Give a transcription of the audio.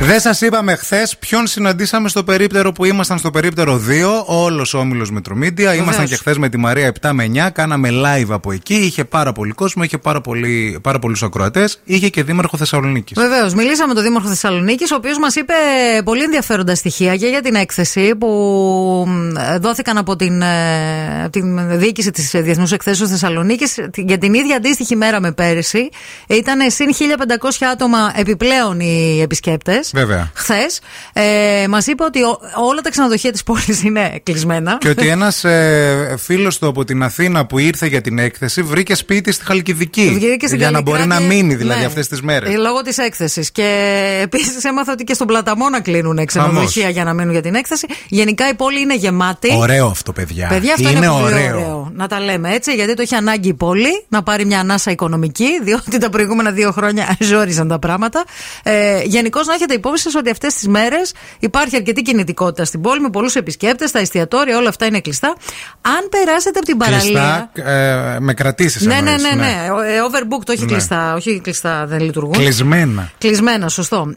Δεν σας είπαμε χθες ποιον συναντήσαμε στο περίπτερο που ήμασταν στο περίπτερο 2, όλος ο όμιλος Μετρομίντια. Ήμασταν και χθες με τη Μαρία 7 με 9, κάναμε live από εκεί. Είχε πάρα πολύ κόσμο, είχε πάρα, πολύ, πάρα πολλούς ακροατές. Είχε και δήμαρχο Θεσσαλονίκης. Βεβαίως, μιλήσαμε με τον Δήμαρχο Θεσσαλονίκης, ο οποίος μας είπε πολύ ενδιαφέροντα στοιχεία και για την έκθεση που δόθηκαν από την, ε, την διοίκηση της Διεθνούς Εκθέσεως Θεσσαλονίκης για την ίδια αντίστοιχη μέρα με πέρυσι. Ήταν συν 1500 άτομα επιπλέον οι επισκέπτες. Βέβαια. Χθες. Ε, Μας είπε ότι όλα τα ξενοδοχεία της πόλης είναι κλεισμένα. Και ότι ένας ε, φίλος του από την Αθήνα που ήρθε για την έκθεση βρήκε σπίτι στη Χαλκιδική. για να μπορεί να μείνει δηλαδή ναι, αυτές τις μέρες. Ε, λόγω της έκθεσης. Και επίσης έμαθα ότι και στον Πλαταμό να κλείνουν ξενοδοχεία για να μείνουν για την έκθεση. Γενικά η πόλη είναι γεμάτη. Ωραίο αυτό, παιδιά. Παιδιά, αυτό είναι, είναι πολύ ωραίο. ωραίο. Να τα λέμε έτσι, γιατί το έχει ανάγκη η πόλη να πάρει μια ανάσα οικονομική, διότι τα προηγούμενα δύο χρόνια ζόριζαν τα πράγματα. Ε, Γενικώς να έχετε υπόψη σας ότι αυτές τις μέρες υπάρχει αρκετή κινητικότητα στην πόλη με πολλούς επισκέπτες, τα εστιατόρια, όλα αυτά είναι κλειστά. Αν περάσετε από την παραλία. Κλειστά, ε, με κρατήσεις. Ναι, ναι, ναι, ναι, ναι. Overbooked, όχι ναι. κλειστά. Όχι κλειστά, δεν λειτουργούν. Κλεισμένα. Κλεισμένα, σωστό.